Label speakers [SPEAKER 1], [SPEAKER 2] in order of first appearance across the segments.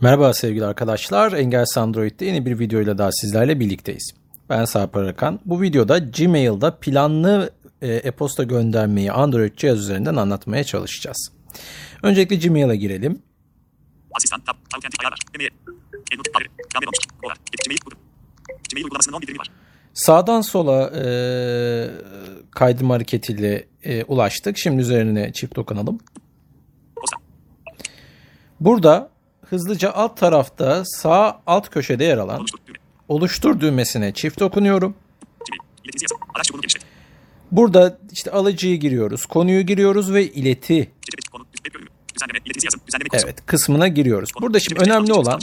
[SPEAKER 1] Merhaba sevgili arkadaşlar. Engelsiz Android'de yeni bir videoyla daha sizlerle birlikteyiz. Ben Sarp Arakan. Bu videoda Gmail'da planlı e, e-posta göndermeyi Android cihaz üzerinden anlatmaya çalışacağız. Öncelikle Gmail'a girelim.
[SPEAKER 2] Asistan, tab, autentik ayarlar, e-mail, Endnote, haberi, kamera olmuş, dolar, Gmail, budur. Gmail uygulamasının 10 bildirimi var.
[SPEAKER 1] Sağdan sola e, kaydırma hareketiyle e, ulaştık. Şimdi üzerine çift dokunalım. Burada hızlıca alt tarafta sağ alt köşede yer alan
[SPEAKER 2] oluştur, düğme,
[SPEAKER 1] oluştur düğmesine çift dokunuyorum. Burada işte alıcıyı giriyoruz, konuyu giriyoruz ve ileti. Evet kısmına giriyoruz. Burada şimdi önemli olan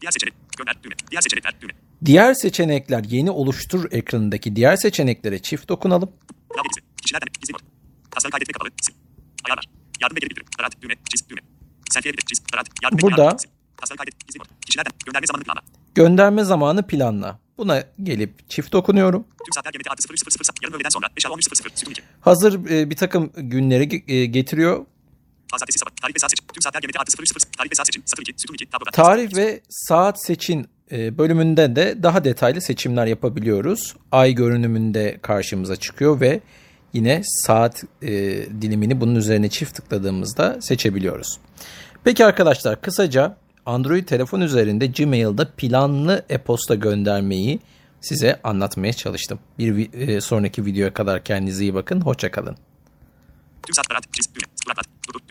[SPEAKER 2] diğer seçenekler, düğme,
[SPEAKER 1] diğer seçenekler yeni oluştur ekranındaki diğer seçeneklere çift dokunalım.
[SPEAKER 2] kişilerden, gizli not, taslağı kaydetme kapalı, ayarlar, yardım ve geri bildirim, tarat, düğme, çiz, düğme,
[SPEAKER 1] Burada-
[SPEAKER 2] gönderme zamanını planla,
[SPEAKER 1] Gönderme zamanı planla. Buna gelip çift dokunuyorum.
[SPEAKER 2] tüm saatler gemeti artı 0300 yarım öğleden sonra 5 al 13.00 sütun 2.
[SPEAKER 1] Hazır e, bir takım günleri e, getiriyor.
[SPEAKER 2] Pazartesi sabah. Tarih ve saat seçin. Tüm saatler gemeti artı 0300. Tarih ve saat seçin. 02. Sütun 2. Tabloda.
[SPEAKER 1] Tarih ve saat seçin e, bölümünde de daha detaylı seçimler yapabiliyoruz. Ay görünümünde karşımıza çıkıyor ve yine saat e, dilimini bunun üzerine çift tıkladığımızda seçebiliyoruz. Peki arkadaşlar kısaca Android telefon üzerinde Gmail'da planlı e-posta göndermeyi size anlatmaya çalıştım. Bir e, sonraki videoya kadar kendinize iyi bakın. Hoşçakalın.